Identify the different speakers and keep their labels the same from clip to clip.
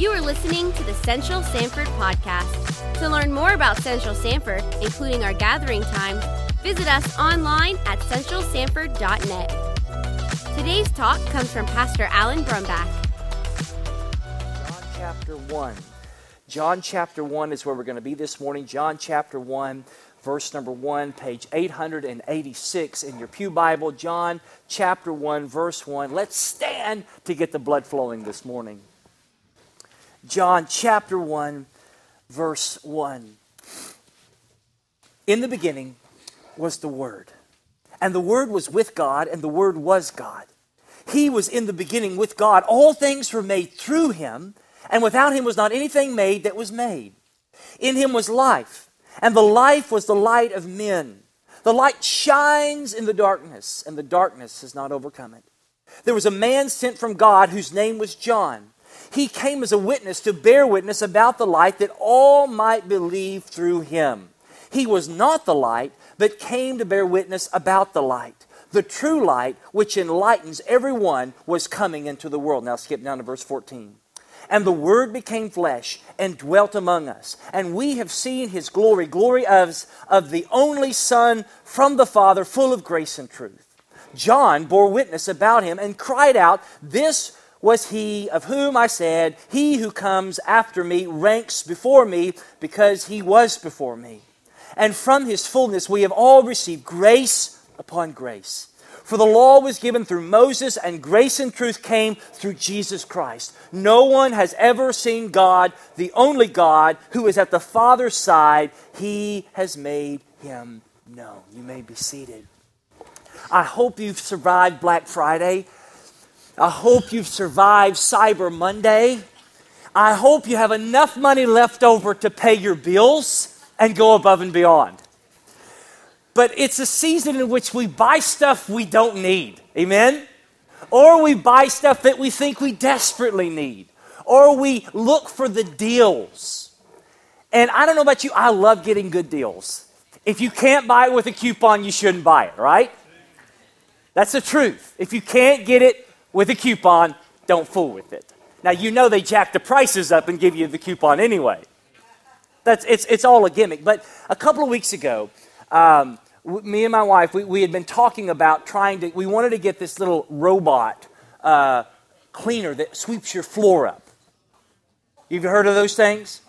Speaker 1: You are listening to the Central Sanford Podcast. To learn more about Central Sanford, including our gathering times, visit us online at centralsanford.net. Today's talk comes from Pastor Alan Brumback.
Speaker 2: John chapter 1. John chapter 1 is where we're going to be this morning. John chapter 1, verse number 1, page 886 in your Pew Bible. John chapter 1, verse 1. Let's stand to get the blood flowing this morning. John chapter 1, verse 1. In the beginning was the Word, and the Word was with God, and the Word was God. He was in the beginning with God. All things were made through him, and without him was not anything made that was made. In him was life, and the life was the light of men. The light shines in the darkness, and the darkness has not overcome it. There was a man sent from God whose name was John. He came as a witness to bear witness about the light that all might believe through him. He was not the light, but came to bear witness about the light. The true light, which enlightens everyone, was coming into the world. Now skip down to verse 14. And the Word became flesh and dwelt among us. And we have seen his glory, glory of, of the only Son from the Father, full of grace and truth. John bore witness about him and cried out, This was he of whom I said, He who comes after me ranks before me because he was before me. And from his fullness we have all received grace upon grace. For the law was given through Moses, and grace and truth came through Jesus Christ. No one has ever seen God, the only God, who is at the Father's side. He has made him known. You may be seated. I hope you've survived Black Friday. I hope you've survived Cyber Monday. I hope you have enough money left over to pay your bills and go above and beyond. But it's a season in which we buy stuff we don't need. Amen? Or we buy stuff that we think we desperately need. Or we look for the deals. And I don't know about you, I love getting good deals. If you can't buy it with a coupon, you shouldn't buy it, right? That's the truth. If you can't get it with a coupon, don't fool with it. Now, you know they jack the prices up and give you the coupon anyway. That's, it's, it's all a gimmick. But a couple of weeks ago, um, me and my wife, we, we had been talking about trying to, we wanted to get this little robot uh, cleaner that sweeps your floor up. You've heard of those things?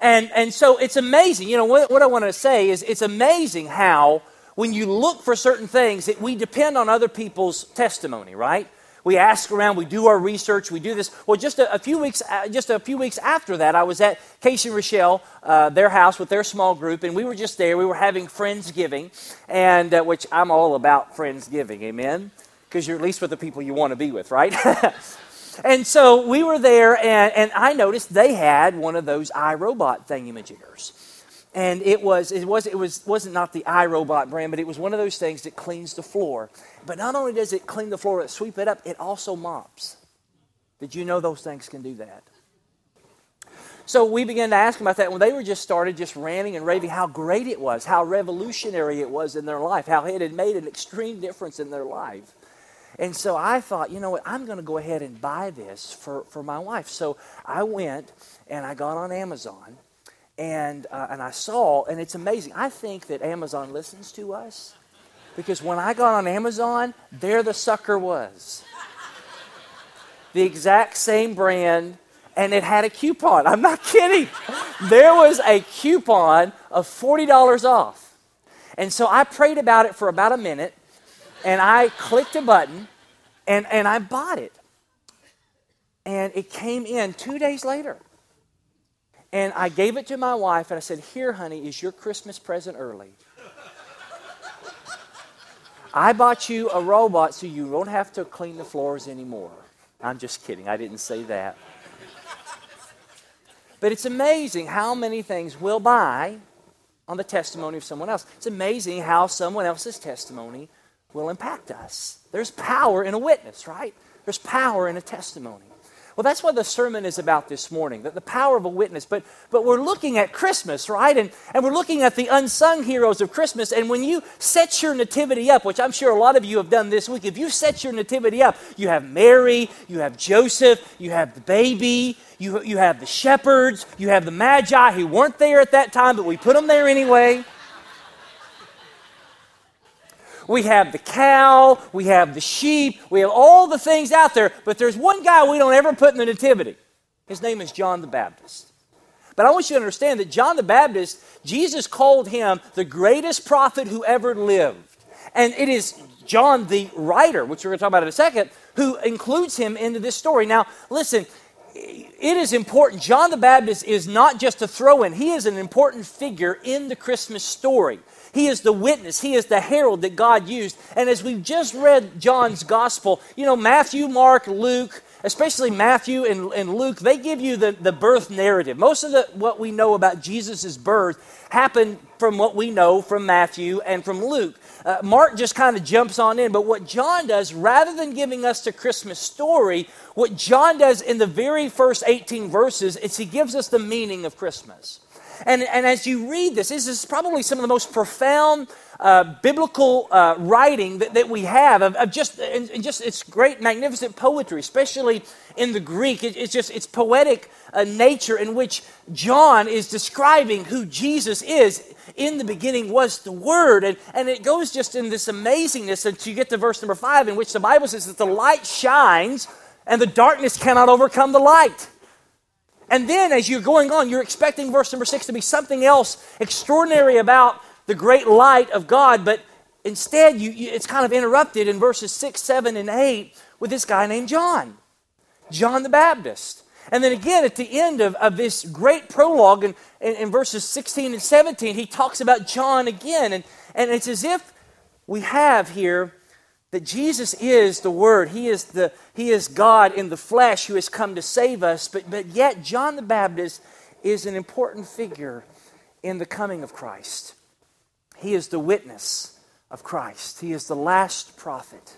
Speaker 2: And, and so it's amazing. You know, what, what I want to say is it's amazing how when you look for certain things, we depend on other people's testimony, right? We ask around, we do our research, we do this. Well, just a, a few weeks, uh, just a few weeks after that, I was at Casey Rochelle, uh, their house with their small group, and we were just there. We were having friendsgiving, and uh, which I'm all about friendsgiving, amen, because you're at least with the people you want to be with, right? and so we were there, and, and I noticed they had one of those iRobot thingamajiggers and it was it was it was wasn't not the iRobot brand, but it was one of those things that cleans the floor. But not only does it clean the floor, it sweep it up, it also mops. Did you know those things can do that? So we began to ask them about that when they were just started, just ranting and raving how great it was, how revolutionary it was in their life, how it had made an extreme difference in their life. And so I thought, you know what, I'm going to go ahead and buy this for, for my wife. So I went and I got on Amazon and, uh, and I saw, and it's amazing. I think that Amazon listens to us because when I got on Amazon, there the sucker was. The exact same brand, and it had a coupon. I'm not kidding. There was a coupon of $40 off. And so I prayed about it for about a minute, and I clicked a button, and, and I bought it. And it came in two days later. And I gave it to my wife and I said, Here, honey, is your Christmas present early. I bought you a robot so you don't have to clean the floors anymore. I'm just kidding. I didn't say that. But it's amazing how many things we'll buy on the testimony of someone else. It's amazing how someone else's testimony will impact us. There's power in a witness, right? There's power in a testimony. Well, that's what the sermon is about this morning, the, the power of a witness. But, but we're looking at Christmas, right? And, and we're looking at the unsung heroes of Christmas. And when you set your nativity up, which I'm sure a lot of you have done this week, if you set your nativity up, you have Mary, you have Joseph, you have the baby, You, you have the shepherds, you have the magi who weren't there at that time, but we put them there anyway. We have the cow, we have the sheep, we have all the things out there, but there's one guy we don't ever put in the nativity. His name is John the Baptist. But I want you to understand that John the Baptist, Jesus called him the greatest prophet who ever lived. And it is John the writer, which we're going to talk about in a second, who includes him into this story. Now, listen, it is important. John the Baptist is not just a throw in, he is an important figure in the Christmas story. He is the witness, he is the herald that God used. And as we've just read John's gospel, you know, Matthew, Mark, Luke, especially Matthew and, and Luke, they give you the, the birth narrative. Most of the, what we know about Jesus' birth happened from what we know from Matthew and from Luke. Uh, Mark just kind of jumps on in, but what John does, rather than giving us the Christmas story, what John does in the very first 18 verses is he gives us the meaning of Christmas. And, and as you read this, this is probably some of the most profound uh, biblical uh, writing that, that we have of, of just, and, just it's great, magnificent poetry, especially in the Greek. It, it's just it's poetic uh, nature in which John is describing who Jesus is. In the beginning was the Word, and, and it goes just in this amazingness until you get to verse number five, in which the Bible says that the light shines and the darkness cannot overcome the light. And then as you're going on, you're expecting verse number six to be something else extraordinary about the great light of God, but instead you, you, it's kind of interrupted in verses six, seven, and eight with this guy named John, John the Baptist. And then again, at the end of, of this great prologue in, in, in verses 16 and 17, he talks about John again. And, and it's as if we have here that Jesus is the Word. He is, the, he is God in the flesh who has come to save us. But, but yet, John the Baptist is an important figure in the coming of Christ. He is the witness of Christ, He is the last prophet.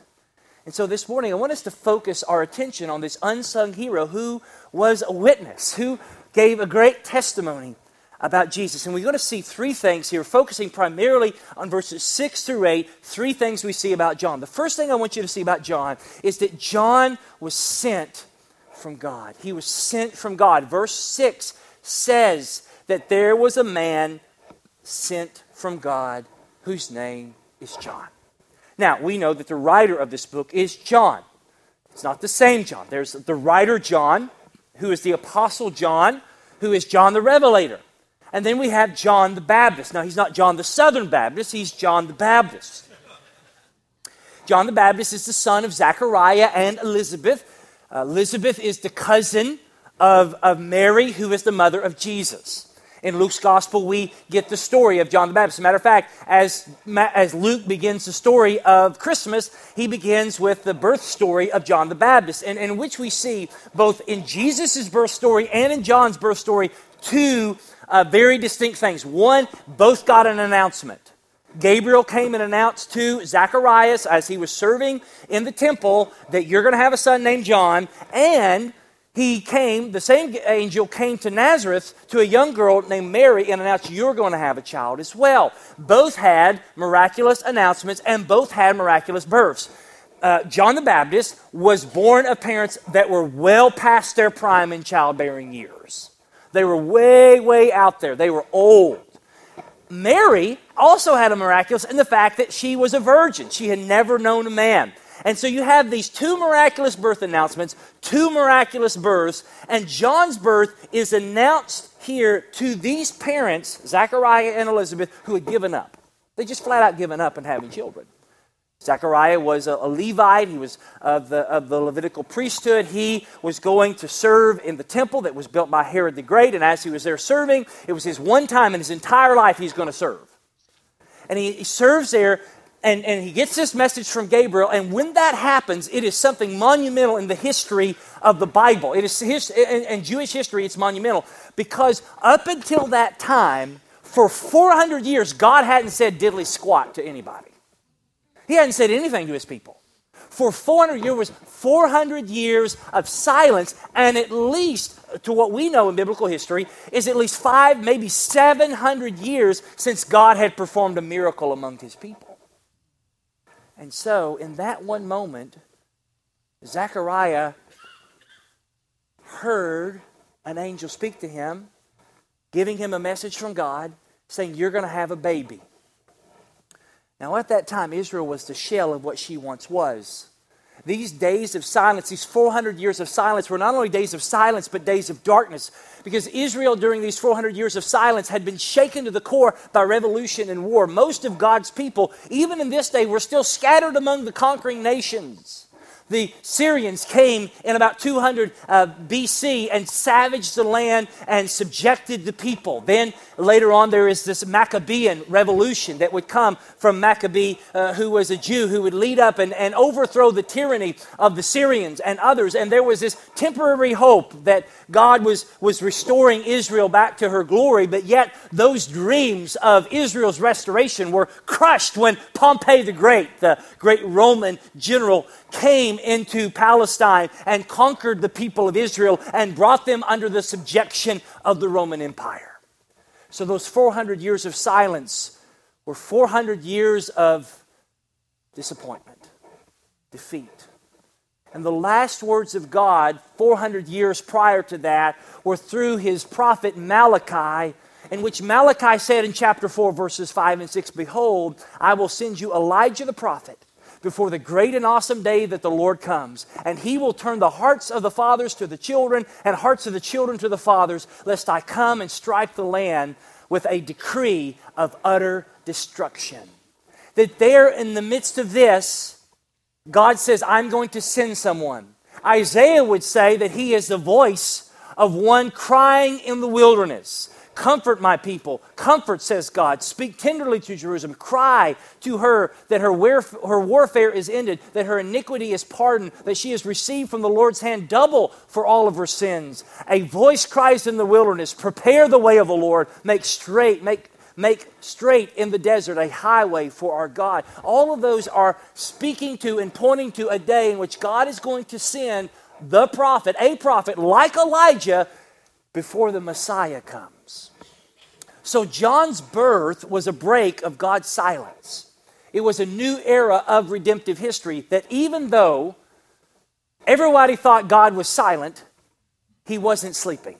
Speaker 2: And so this morning, I want us to focus our attention on this unsung hero who was a witness, who gave a great testimony about Jesus. And we're going to see three things here, focusing primarily on verses 6 through 8, three things we see about John. The first thing I want you to see about John is that John was sent from God. He was sent from God. Verse 6 says that there was a man sent from God whose name is John. Now, we know that the writer of this book is John. It's not the same John. There's the writer John, who is the apostle John, who is John the Revelator. And then we have John the Baptist. Now, he's not John the Southern Baptist, he's John the Baptist. John the Baptist is the son of Zechariah and Elizabeth. Uh, Elizabeth is the cousin of, of Mary, who is the mother of Jesus. In Luke's gospel, we get the story of John the Baptist. As a matter of fact, as, as Luke begins the story of Christmas, he begins with the birth story of John the Baptist, in, in which we see both in Jesus' birth story and in John's birth story two uh, very distinct things. One, both got an announcement. Gabriel came and announced to Zacharias as he was serving in the temple that you're going to have a son named John. And he came, the same angel came to Nazareth to a young girl named Mary and announced, You're going to have a child as well. Both had miraculous announcements and both had miraculous births. Uh, John the Baptist was born of parents that were well past their prime in childbearing years. They were way, way out there. They were old. Mary also had a miraculous in the fact that she was a virgin. She had never known a man. And so you have these two miraculous birth announcements, two miraculous births, and John's birth is announced here to these parents, Zechariah and Elizabeth, who had given up. They just flat out given up and having children. Zechariah was a, Levite. He was of the, of the Levitical priesthood. He was going to serve in the temple that was built by Herod the Great. And as he was there serving, it was his one time in his entire life he's going to serve. And he, he serves there, and, and he gets this message from Gabriel. And when that happens, it is something monumental in the history of the Bible. It is his, in, in Jewish history, it's monumental because up until that time, for 400 years, God hadn't said diddly squat to anybody. He hadn't said anything to his people. For 400 years 400 years of silence, and at least, to what we know in biblical history, is at least five, maybe 700 years since God had performed a miracle among his people. And so, in that one moment, Zechariah heard an angel speak to him, giving him a message from God, saying, You're going to have a baby. Now, at that time, Israel was the shell of what she once was. These days of silence, these 400 years of silence, were not only days of silence, but days of darkness. Because Israel, during these 400 years of silence, had been shaken to the core by revolution and war. Most of God's people, even in this day, were still scattered among the conquering nations the Syrians came in about 200 uh, BC and savaged the land and subjected the people. Then later on, there is this Maccabean revolution that would come from Maccabee, uh, who was a Jew, who would lead up and, and overthrow the tyranny of the Syrians and others. And there was this temporary hope that God was, was restoring Israel back to her glory, but yet those dreams of Israel's restoration were crushed when Pompey the Great, the great Roman general, came into Palestine and conquered the people of Israel and brought them under the subjection of the Roman Empire. So, those 400 years of silence were 400 years of disappointment, defeat. And the last words of God, 400 years prior to that, were through his prophet Malachi, in which Malachi said in chapter 4, verses 5 and 6 Behold, I will send you Elijah the prophet before the great and awesome day that the Lord comes. And he will turn the hearts of the fathers to the children and hearts of the children to the fathers, lest I come and strike the land with a decree of utter destruction. That there in the midst of this, God says, I'm going to send someone. Isaiah would say that he is the voice of one crying in the wilderness. Comfort my people. Comfort, says God. Speak tenderly to Jerusalem. Cry to her that her, warf- her warfare is ended, that her iniquity is pardoned, that she has received from the Lord's hand double for all of her sins. A voice cries in the wilderness, Prepare the way of the Lord. Make straight, make make straight in the desert a highway for our God. All of those are speaking to and pointing to a day in which God is going to send the prophet, a prophet like Elijah, before the Messiah comes. So John's birth was a break of God's silence. It was a new era of redemptive history that even though everybody thought God was silent, he wasn't sleeping.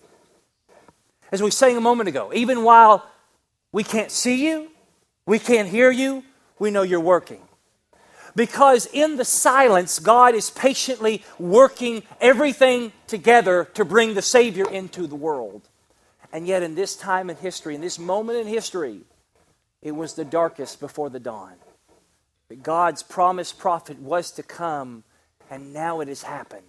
Speaker 2: As we sang a moment ago, even while we can't see you, we can't hear you, we know you're working. Because in the silence, God is patiently working everything together to bring the Savior into the world. And yet, in this time in history, in this moment in history, it was the darkest before the dawn. But God's promised prophet was to come, and now it has happened.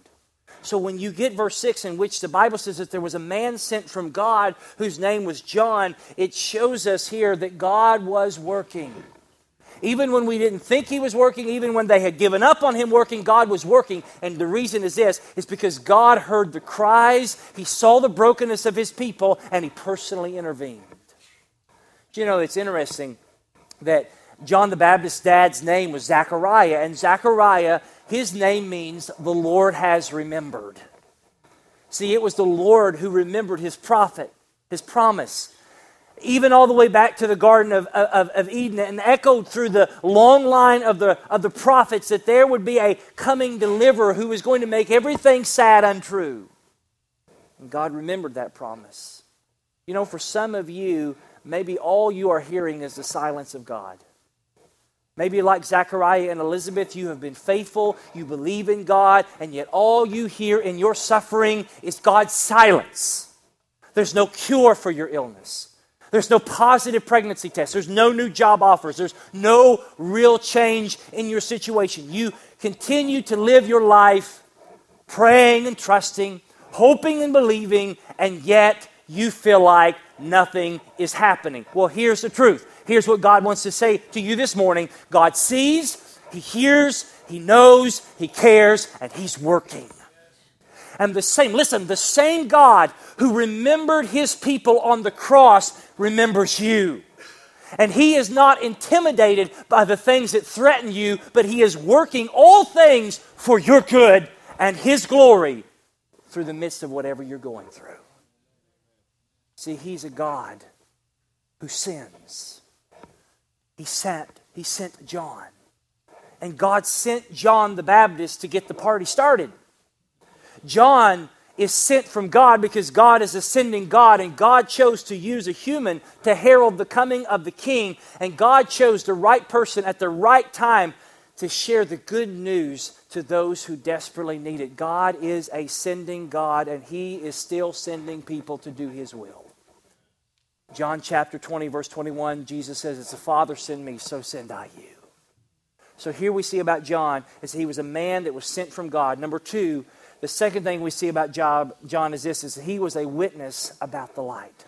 Speaker 2: So when you get verse 6, in which the Bible says that there was a man sent from God whose name was John, it shows us here that God was working. Even when we didn't think he was working, even when they had given up on him working, God was working. And the reason is this is because God heard the cries, he saw the brokenness of his people, and he personally intervened. Do you know, it's interesting that John the Baptist's dad's name was Zechariah, and Zechariah, his name means the Lord has remembered. See, it was the Lord who remembered his prophet, his promise even all the way back to the Garden of, of, of, Eden, and echoed through the long line of the, of the prophets that there would be a coming deliverer who was going to make everything sad untrue. And God remembered that promise. You know, for some of you, maybe all you are hearing is the silence of God. Maybe like Zechariah and Elizabeth, you have been faithful, you believe in God, and yet all you hear in your suffering is God's silence. There's no cure for your illness. There's no positive pregnancy test. There's no new job offers. There's no real change in your situation. You continue to live your life praying and trusting, hoping and believing, and yet you feel like nothing is happening. Well, here's the truth. Here's what God wants to say to you this morning God sees, He hears, He knows, He cares, and He's working. And the same, listen, the same God who remembered his people on the cross remembers you. And he is not intimidated by the things that threaten you, but he is working all things for your good and his glory through the midst of whatever you're going through. See, he's a God who sins. He sent, he sent John. And God sent John the Baptist to get the party started. John is sent from God because God is ascending God, and God chose to use a human to herald the coming of the king, and God chose the right person at the right time to share the good news to those who desperately need it. God is a sending God, and He is still sending people to do His will. John chapter 20, verse 21, Jesus says, It's the Father sent me, so send I you. So here we see about John is he was a man that was sent from God. Number two, the second thing we see about John is this is he was a witness about the light.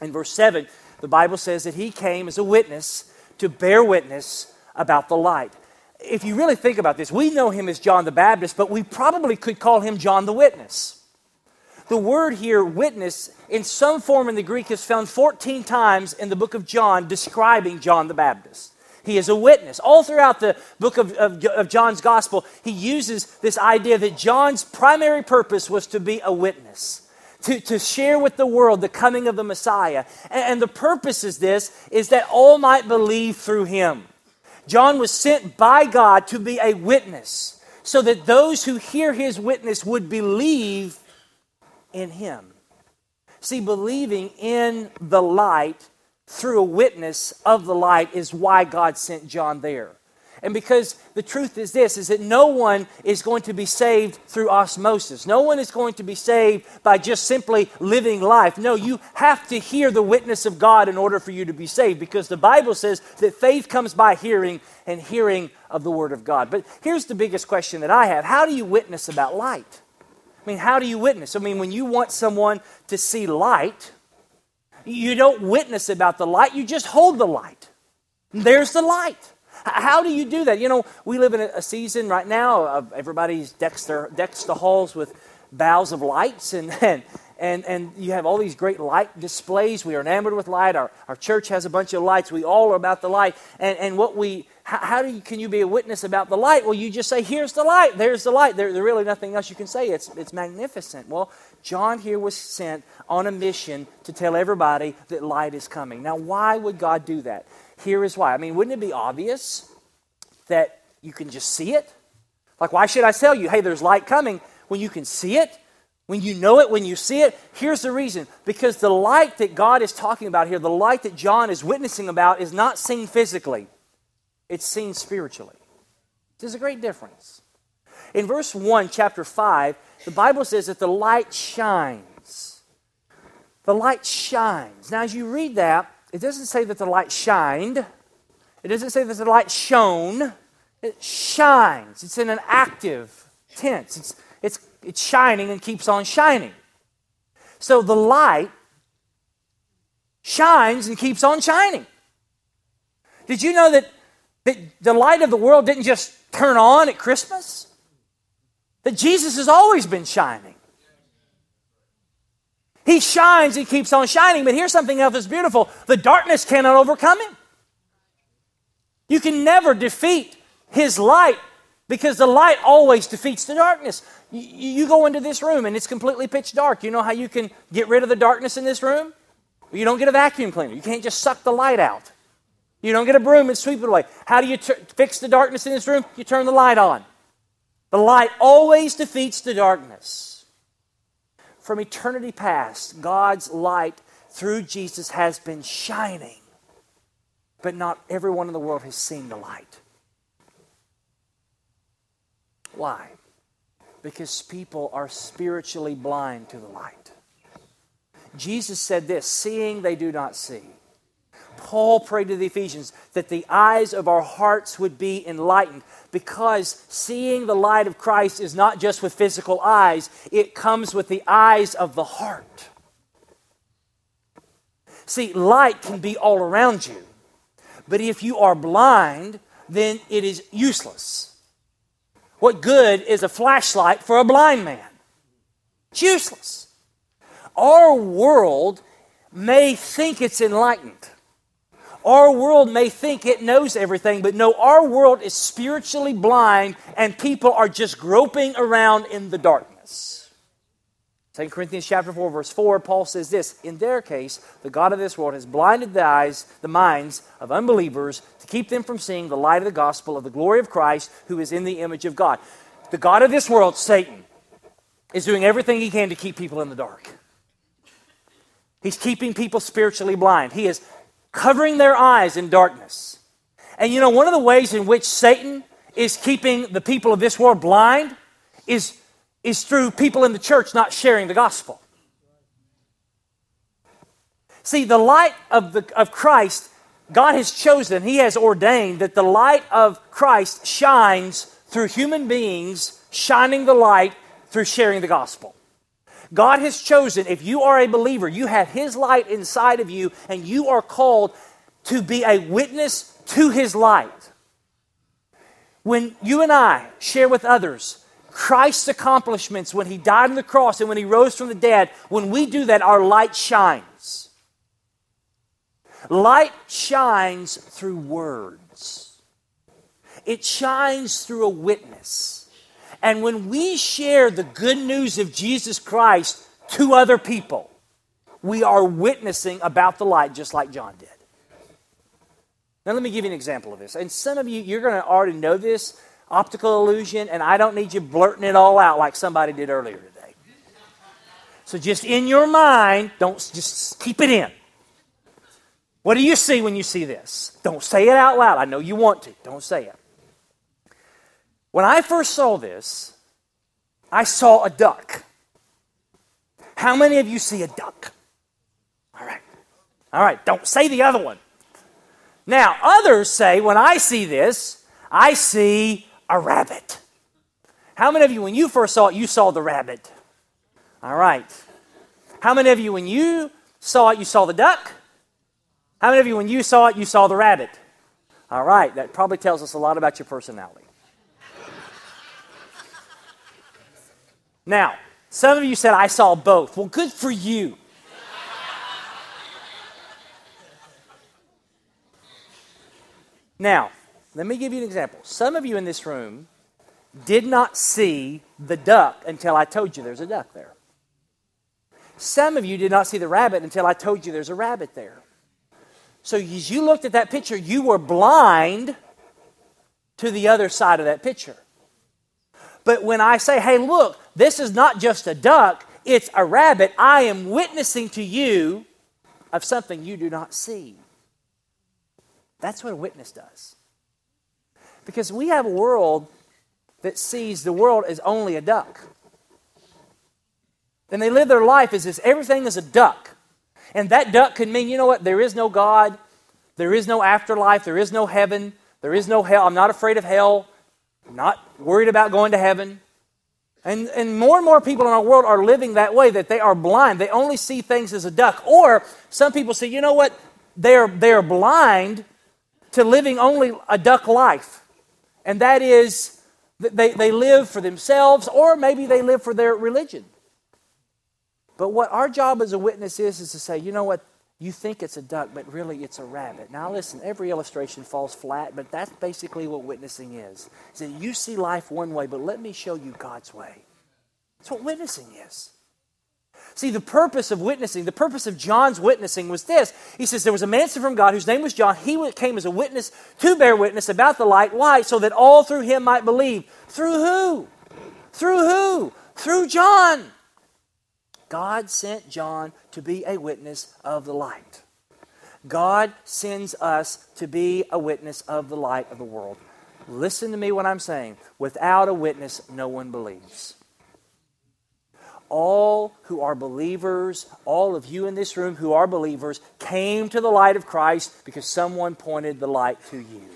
Speaker 2: In verse 7, the Bible says that he came as a witness to bear witness about the light. If you really think about this, we know him as John the Baptist, but we probably could call him John the Witness. The word here, witness, in some form in the Greek is found 14 times in the book of John describing John the Baptist. He is a witness. All throughout the book of, of, of, John's gospel, he uses this idea that John's primary purpose was to be a witness. To, to share with the world the coming of the Messiah. And, and the purpose is this is that all might believe through him. John was sent by God to be a witness, so that those who hear his witness would believe in him. See, believing in the light through a witness of the light is why God sent John there. And because the truth is this is that no one is going to be saved through osmosis. No one is going to be saved by just simply living life. No, you have to hear the witness of God in order for you to be saved because the Bible says that faith comes by hearing and hearing of the word of God. But here's the biggest question that I have. How do you witness about light? I mean, how do you witness? I mean, when you want someone to see light, you don't witness about the light, you just hold the light. There's the light. How do you do that? You know, we live in a season right now of everybody's decks, their, decks the halls with boughs of lights, and, and, and, and you have all these great light displays. We are enamored with light. Our, our church has a bunch of lights. We all are about the light. And, and what we, how, how do you, can you be a witness about the light? Well, you just say, here's the light. There's the light. There, there's really nothing else you can say. It's, it's magnificent. Well, John here was sent on a mission to tell everybody that light is coming. Now, why would God do that? Here is why. I mean, wouldn't it be obvious that you can just see it? Like, why should I tell you, hey, there's light coming when you can see it? When you know it, when you see it? Here's the reason. Because the light that God is talking about here, the light that John is witnessing about, is not seen physically, it's seen spiritually. There's a great difference. In verse 1, chapter 5, the Bible says that the light shines. The light shines. Now, as you read that, it doesn't say that the light shined, it doesn't say that the light shone. It shines. It's in an active tense. It's, it's, it's shining and keeps on shining. So the light shines and keeps on shining. Did you know that, that the light of the world didn't just turn on at Christmas? That Jesus has always been shining. He shines, he keeps on shining, but here's something else that's beautiful the darkness cannot overcome him. You can never defeat his light because the light always defeats the darkness. You, you, go into this room and it's completely pitch dark. You know how you can get rid of the darkness in this room? You don't get a vacuum cleaner. You can't just suck the light out. You don't get a broom and sweep it away. How do you t- fix the darkness in this room? You turn the light on. The light always defeats the darkness. From eternity past, God's light through Jesus has been shining, but not everyone in the world has seen the light. Why? Because people are spiritually blind to the light. Jesus said this seeing they do not see Paul prayed to the Ephesians that the eyes of our hearts would be enlightened because seeing the light of Christ is not just with physical eyes, it comes with the eyes of the heart. See, light can be all around you, but if you are blind, then it is useless. What good is a flashlight for a blind man? It's useless. Our world may think it's enlightened. Our world may think it knows everything, but no, our world is spiritually blind and people are just groping around in the darkness. 2 Corinthians chapter 4, verse 4, Paul says this In their case, the God of this world has blinded the eyes, the minds of unbelievers to keep them from seeing the light of the gospel of the glory of Christ, who is in the image of God. The God of this world, Satan, is doing everything he can to keep people in the dark. He's keeping people spiritually blind. He is covering their eyes in darkness. And you know, one of the ways in which Satan is keeping the people of this world blind is, is through people in the church not sharing the gospel. See, the light of, the, of Christ, God has chosen, He has ordained that the light of Christ shines through human beings, shining the light through sharing the gospel. God has chosen, if you are a believer, you have His light inside of you, and you are called to be a witness to His light. When you and I share with others Christ's accomplishments when He died on the cross and when He rose from the dead, when we do that, our light shines. Light shines through words, it shines through a witness. And when we share the good news of Jesus Christ to other people, we are witnessing about the light just like John did. Now, let me give you an example of this. And some of you, you're going to already know this optical illusion, and I don't need you blurting it all out like somebody did earlier today. So, just in your mind, don't just keep it in. What do you see when you see this? Don't say it out loud. I know you want to. Don't say it. When I first saw this, I saw a duck. How many of you see a duck? All right. All right, don't say the other one. Now, others say, when I see this, I see a rabbit. How many of you, when you first saw it, you saw the rabbit? All right. How many of you, when you saw it, you saw the duck? How many of you, when you saw it, you saw the rabbit? All right, that probably tells us a lot about your personality. Now, some of you said, I saw both. Well, good for you. now, let me give you an example. Some of you in this room did not see the duck until I told you there's a duck there. Some of you did not see the rabbit until I told you there's a rabbit there. So as you looked at that picture, you were blind to the other side of that picture. But when I say, hey, look, this is not just a duck, it's a rabbit, I am witnessing to you of something you do not see. That's what a witness does. Because we have a world that sees the world as only a duck. And they live their life as if everything is a duck. And that duck could mean, you know what, there is no God, there is no afterlife, there is no heaven, there is no hell. I'm not afraid of hell not worried about going to heaven. And, and more and more people in our world are living that way, that they are blind. They only see things as a duck. Or some people say, you know what? They're, they're blind to living only a duck life. And that is, they, they live for themselves, or maybe they live for their religion. But what our job as a witness is, is to say, you know what? You think it's a duck, but really it's a rabbit. Now, listen, every illustration falls flat, but that's basically what witnessing is. Is that you see life one way, but let me show you God's way. That's what witnessing is. See, the purpose of witnessing, the purpose of John's witnessing was this. He says there was a man sent from God whose name was John. He came as a witness to bear witness about the light. Why? So that all through him might believe. Through who? Through who? Through John. God sent John to be a witness of the light. God sends us to be a witness of the light of the world. Listen to me what I'm saying. Without a witness, no one believes. All who are believers, all of you in this room who are believers, came to the light of Christ because someone pointed the light to you.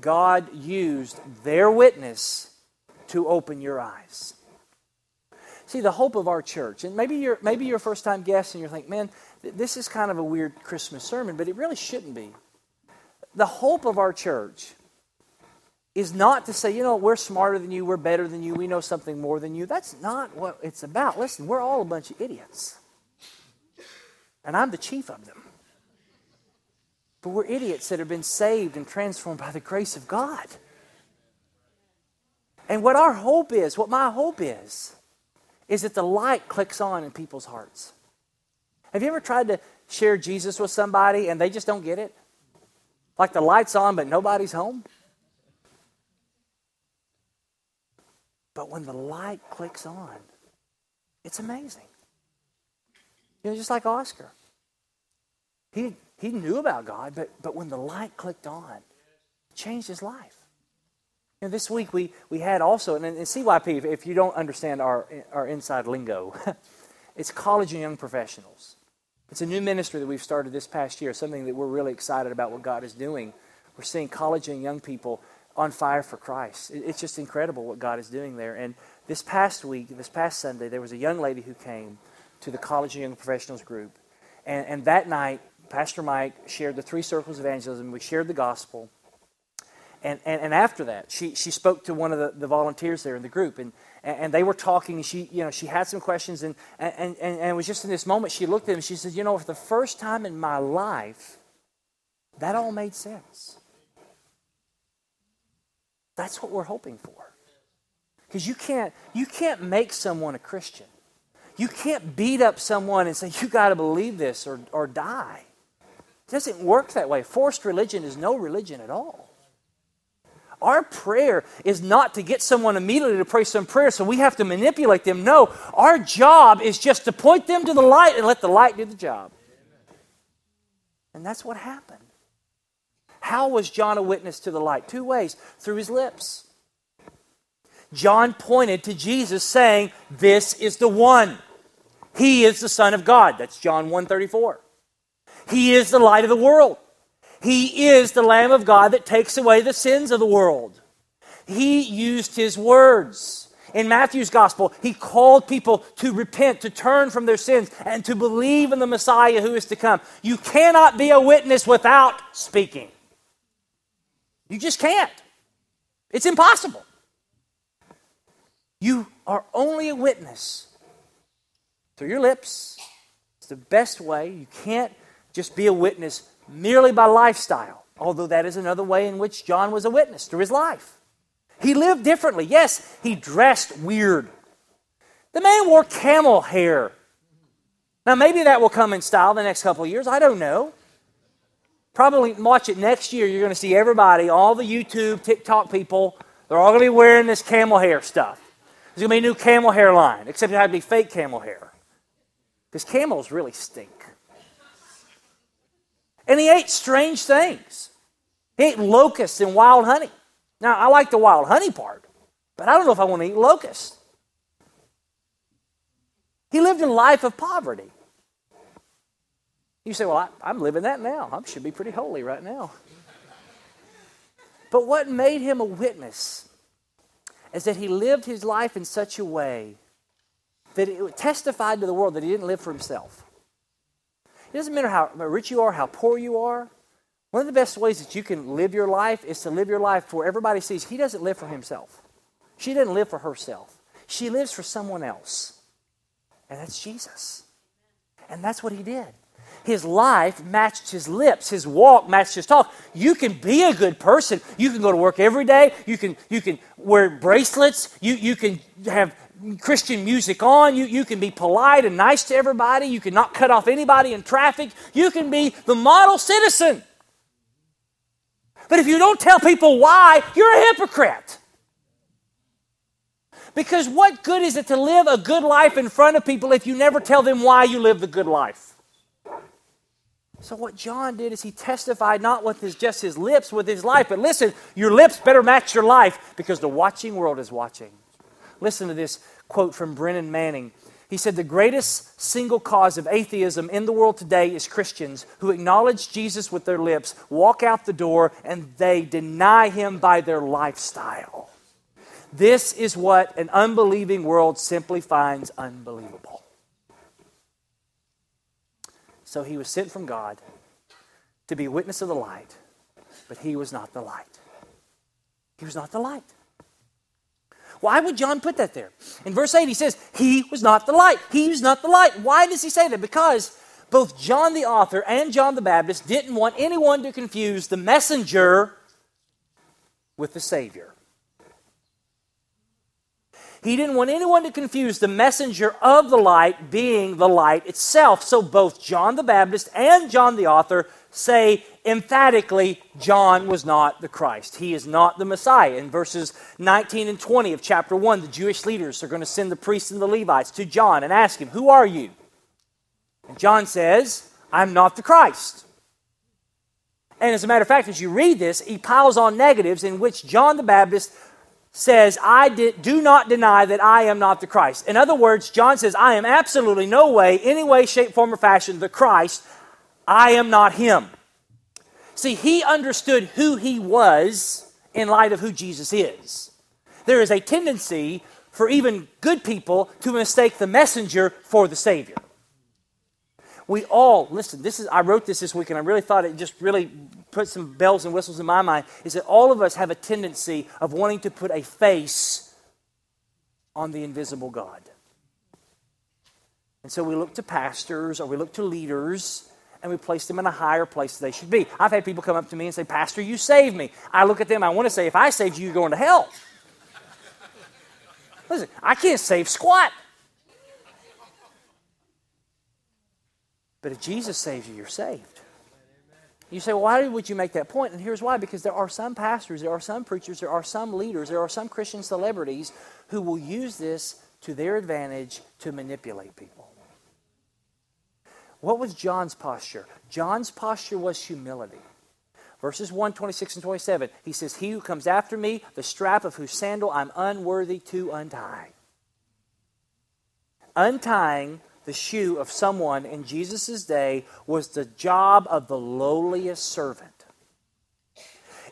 Speaker 2: God used their witness to open your eyes. See, the hope of our church, and maybe you're, maybe you're a first time guest and you're thinking, man, this is kind of a weird Christmas sermon, but it really shouldn't be. The hope of our church is not to say, you know, we're smarter than you, we're better than you, we know something more than you. That's not what it's about. Listen, we're all a bunch of idiots. And I'm the chief of them. But we're idiots that have been saved and transformed by the grace of God. And what our hope is, what my hope is, is that the light clicks on in people's hearts. Have you ever tried to share Jesus with somebody and they just don't get it? Like the light's on, but nobody's home? But when the light clicks on, it's amazing. You know, just like Oscar. He, he knew about God, but, but when the light clicked on, it changed his life. You know, this week we, we had also, and, and CYP, if, if you don't understand our, our inside lingo, it's college and young professionals. It's a new ministry that we've started this past year, something that we're really excited about what God is doing. We're seeing college and young people on fire for Christ. It, it's just incredible what God is doing there. And this past week, this past Sunday, there was a young lady who came to the college and young professionals group. And, and that night, Pastor Mike shared the three circles of evangelism. We shared the gospel. And, and, and after that, she, she spoke to one of the, the volunteers there in the group. And, and they were talking. And she, you know, she had some questions. And, and, and, and it was just in this moment she looked at him and she said, You know, for the first time in my life, that all made sense. That's what we're hoping for. Because you can't, you can't make someone a Christian. You can't beat up someone and say, you got to believe this or, or die. It doesn't work that way. Forced religion is no religion at all. Our prayer is not to get someone immediately to pray some prayer so we have to manipulate them. No, our job is just to point them to the light and let the light do the job. And that's what happened. How was John a witness to the light? Two ways through his lips. John pointed to Jesus saying, This is the one. He is the Son of God. That's John 134. He is the light of the world. He is the Lamb of God that takes away the sins of the world. He used his words. In Matthew's gospel, he called people to repent, to turn from their sins, and to believe in the Messiah who is to come. You cannot be a witness without speaking. You just can't. It's impossible. You are only a witness through your lips. It's the best way. You can't just be a witness merely by lifestyle, although that is another way in which John was a witness through his life. He lived differently. Yes, he dressed weird. The man wore camel hair. Now, maybe that will come in style the next couple of years. I don't know. Probably watch it next year. You're going to see everybody, all the YouTube, TikTok people, they're all going to be wearing this camel hair stuff. There's going to be a new camel hair line, except it had to be fake camel hair. Because camels really stink. And he ate strange things. He ate locusts and wild honey. Now, I like the wild honey part, but I don't know if I want to eat locusts. He lived a life of poverty. You say, Well, I, am living that now. I should be pretty holy right now. But what made him a witness is that he lived his life in such a way that it testified to the world that he didn't live for himself. It doesn't matter how rich you are, how poor you are. One of the best ways that you can live your life is to live your life where everybody sees he doesn't live for himself. She doesn't live for herself. She lives for someone else. And that's Jesus. And that's what he did. His life matched his lips. His walk matched his talk. You can be a good person. You can go to work every day. You can, you can wear bracelets. You, you can have Christian music on. You, you can be polite and nice to everybody. You can not cut off anybody in traffic. You can be the model citizen. But if you don't tell people why, you're a hypocrite. Because what good is it to live a good life in front of people if you never tell them why you live the good life? So what John did is he testified not with his, just his lips, with his life. But listen, your lips better match your life because the watching world is watching. Listen to this quote from Brennan Manning. He said, The greatest single cause of atheism in the world today is Christians who acknowledge Jesus with their lips, walk out the door, and they deny him by their lifestyle. This is what an unbelieving world simply finds unbelievable. So he was sent from God to be witness of the light, but he was not the light. He was not the light. Why would John put that there? In verse 8, he says, He was not the light. He was not the light. Why does he say that? Because both John the author and John the Baptist didn't want anyone to confuse the messenger with the Savior. He didn't want anyone to confuse the messenger of the light being the light itself. So both John the Baptist and John the author say emphatically, John was not the Christ. He is not the Messiah. In verses 19 and 20 of chapter 1, the Jewish leaders are going to send the priests and the Levites to John and ask him, Who are you? And John says, I'm not the Christ. And as a matter of fact, as you read this, he piles on negatives in which John the Baptist says, I do not deny that I am not the Christ. In other words, John says, I am absolutely no way, any way, shape, form, or fashion, the Christ. I am not him. See, he understood who he was in light of who Jesus is. There is a tendency for even good people to mistake the messenger for the Savior. We all, listen, this is, I wrote this this week and I really thought it just really put some bells and whistles in my mind, is that all of us have a tendency of wanting to put a face on the invisible God. And so we look to pastors or we look to leaders and we place them in a higher place they should be. I've had people come up to me and say, Pastor, you saved me. I look at them, I want to say, if I saved you, you're going to hell. Listen, I can't save squat. But if Jesus saves you, you're saved. You say, well, why would you make that point? And here's why because there are some pastors, there are some preachers, there are some leaders, there are some Christian celebrities who will use this to their advantage to manipulate people. What was John's posture? John's posture was humility. Verses 1, 26 and 27, he says, He who comes after me, the strap of whose sandal I'm unworthy to untie. Untying the shoe of someone in Jesus' day was the job of the lowliest servant.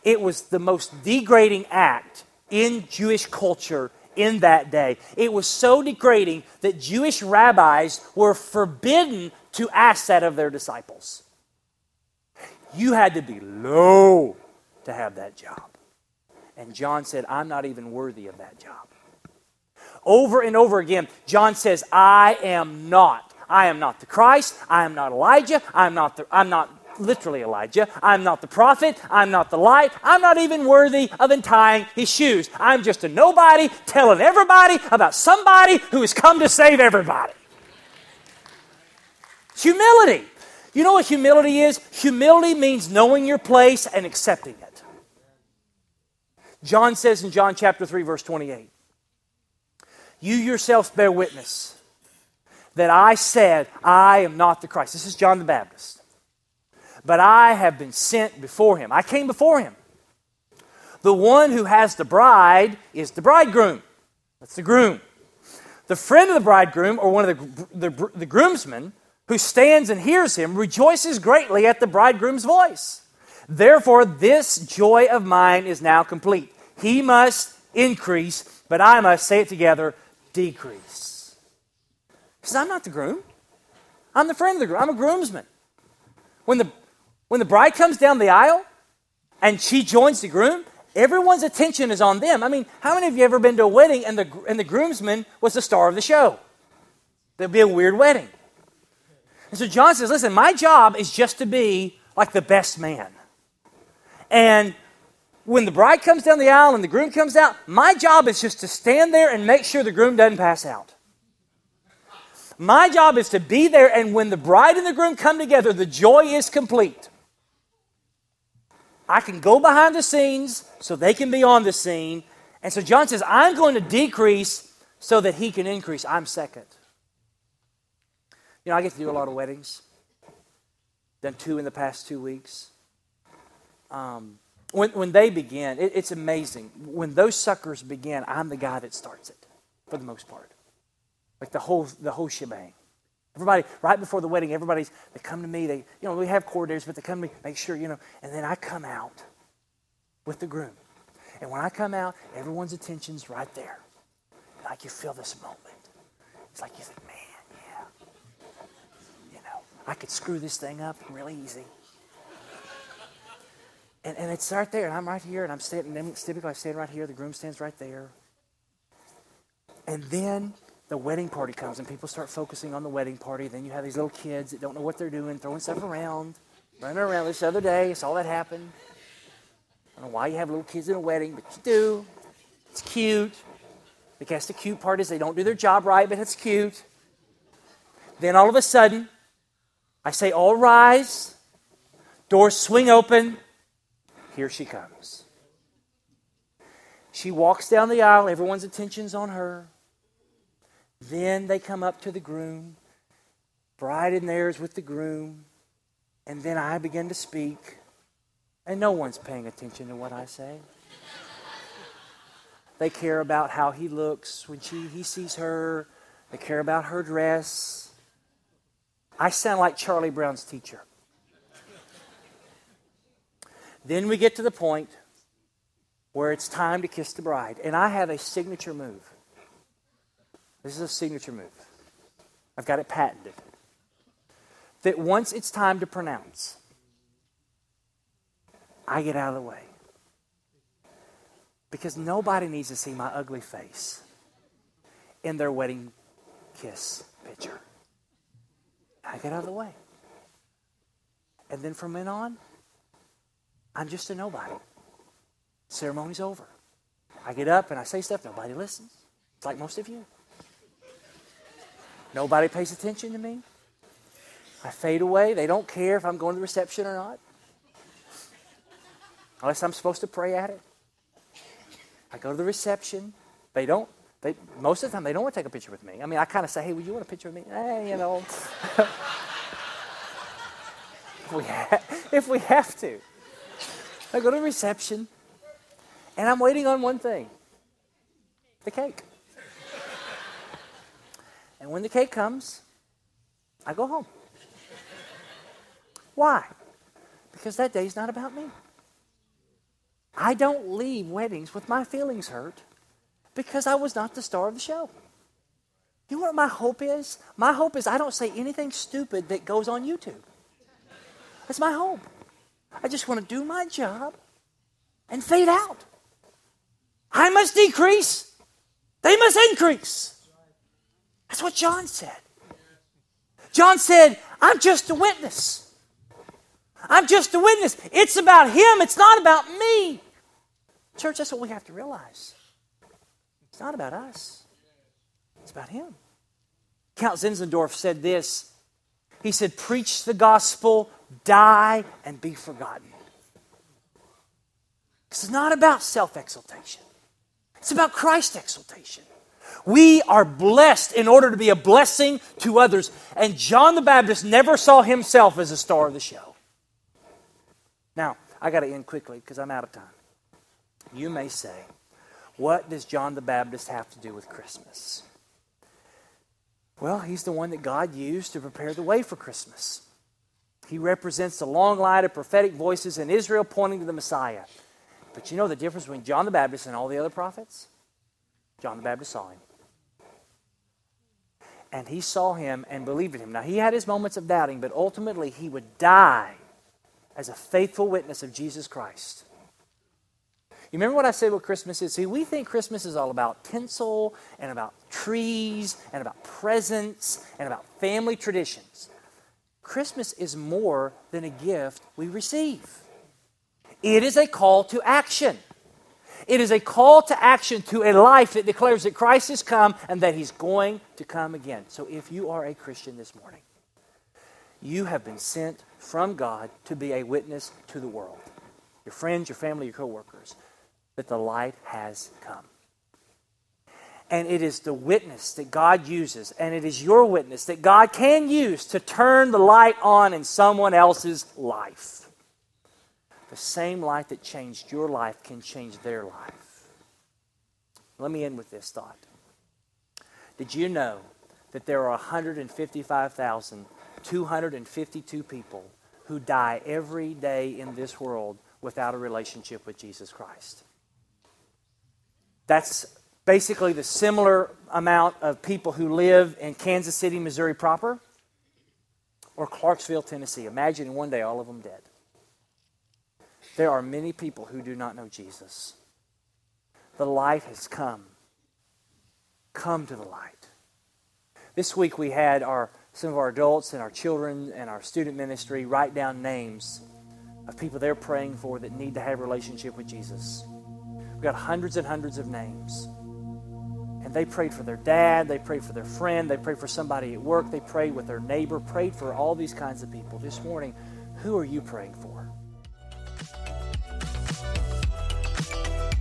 Speaker 2: It was the most degrading act in Jewish culture in that day. It was so degrading that Jewish rabbis were forbidden to ask that of their disciples. You had to be low to have that job. And John said, I'm not even worthy of that job. Over and over again, John says, I am not. I am not the Christ. I am not Elijah. I'm not, the, I'm not literally Elijah. I'm not the prophet. I'm not the light. I'm not even worthy of untying his shoes. I'm just a nobody telling everybody about somebody who has come to save everybody. Humility. You know what humility is? Humility means knowing your place and accepting it. John says in John chapter 3, verse 28 you yourselves bear witness that I said, I am not the Christ. This is John the Baptist. But I have been sent before him. I came before him. The one who has the bride is the bridegroom. That's the groom. The friend of the bridegroom, or one of the, the, the groomsmen, who stands and hears him, rejoices greatly at the bridegroom's voice. Therefore, this joy of mine is now complete. He must increase, but I must say it together decrease. Says, I'm not the groom. I'm the friend of the groom. I'm a groomsman. When the, when the bride comes down the aisle and she joins the groom, everyone's attention is on them. I mean, how many of you ever been to a wedding and the, and the groomsman was the star of the show? There'd be a weird wedding. And so John says, listen, my job is just to be like the best man. And when the bride comes down the aisle and the groom comes out, my job is just to stand there and make sure the groom doesn't pass out. My job is to be there, and when the bride and the groom come together, the joy is complete. I can go behind the scenes so they can be on the scene. And so John says, I'm going to decrease so that he can increase. I'm second. You know, I get to do a lot of weddings. Done two in the past two weeks. Um, when, when they begin, it, it's amazing. When those suckers begin, I'm the guy that starts it for the most part. Like the whole, the whole shebang. Everybody, right before the wedding, everybody's, they come to me, they, you know, we have coordinators, but they come to me, make sure, you know, and then I come out with the groom. And when I come out, everyone's attention's right there. Like you feel this moment. It's like you think, man, I could screw this thing up really easy. And, and it's right there, and I'm right here, and I'm standing, typically I stand right here, the groom stands right there. And then the wedding party comes, and people start focusing on the wedding party. Then you have these little kids that don't know what they're doing, throwing stuff around, running around. This other day, I saw that happen. I don't know why you have little kids in a wedding, but you do. It's cute. Because the cute part is they don't do their job right, but it's cute. Then all of a sudden, I say, All rise Doors swing open. Here she comes. She walks down the aisle, everyone's attention's on her. Then they come up to the groom. Bride there is with the groom. And then I begin to speak. And no one's paying attention to what I say. They care about how he looks when she, he sees her. They care about her dress. I sound like Charlie Brown's teacher. Then we get to the point where it's time to kiss the bride. And I have a signature move. This is a signature move. I've got it patented. That once it's time to pronounce, I get out of the way. Because nobody needs to see my ugly face in their wedding kiss picture. I get out of the way. And then from then on, I'm just a nobody. Ceremony's over. I get up and I say stuff, nobody listens. It's like most of you. Nobody pays attention to me. I fade away. They don't care if I'm going to the reception or not. Unless I'm supposed to pray at it. I go to the reception. They don't they, most of the time, they don't want to take a picture with me. I mean, I kind of say, hey, would you want a picture with me? Hey, you know. if, we ha- if we have to. I go to reception, and I'm waiting on one thing the cake. And when the cake comes, I go home. Why? Because that day's not about me. I don't leave weddings with my feelings hurt because I was not the star of the show. You know what my hope is? My hope is I don't say anything stupid that goes on YouTube. That's my hope. I just want to do my job and fade out. I must decrease, they must increase. That's what John said. John said, I'm just a witness. I'm just a witness. It's about him, it's not about me. Church, that's what we have to realize. It's not about us, it's about Him. Count Zinzendorf said this He said, Preach the gospel, die, and be forgotten. It's not about self exaltation, it's about Christ exaltation. We are blessed in order to be a blessing to others. And John the Baptist never saw himself as a star of the show. Now, I got to end quickly because I'm out of time. You may say, what does John the Baptist have to do with Christmas? Well, he's the one that God used to prepare the way for Christmas. He represents the long line of prophetic voices in Israel pointing to the Messiah. But you know the difference between John the Baptist and all the other prophets? John the Baptist saw him. And he saw him and believed in him. Now, he had his moments of doubting, but ultimately he would die as a faithful witness of Jesus Christ. You remember what I said what Christmas is? See, we think Christmas is all about tinsel and about trees and about presents and about family traditions. Christmas is more than a gift we receive. It is a call to action. It is a call to action to a life that declares that Christ has come and that he's going to come again. So if you are a Christian this morning, you have been sent from God to be a witness to the world. Your friends, your family, your coworkers that the light has come. And it is the witness that God uses, and it is your witness that God can use to turn the light on in someone else's life. The same light that changed your life can change their life. Let me end with this thought. Did you know that there are 155,252 people who die every day in this world without a relationship with Jesus Christ? That's basically the similar amount of people who live in Kansas City, Missouri proper, or Clarksville, Tennessee. Imagine one day all of them dead. There are many people who do not know Jesus. The light has come. Come to the light. This week we had our some of our adults and our children and our student ministry write down names of people they're praying for that need to have a relationship with Jesus got hundreds and hundreds of names. And they prayed for their dad, they prayed for their friend, they prayed for somebody at work, they prayed with their neighbor, prayed for all these kinds of people. This morning, who are you praying for?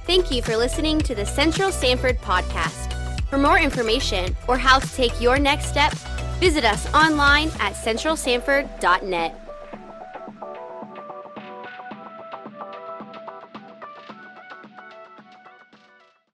Speaker 1: Thank you for listening to the Central Sanford podcast. For more information or how to take your next step, visit us online at centralsanford.net.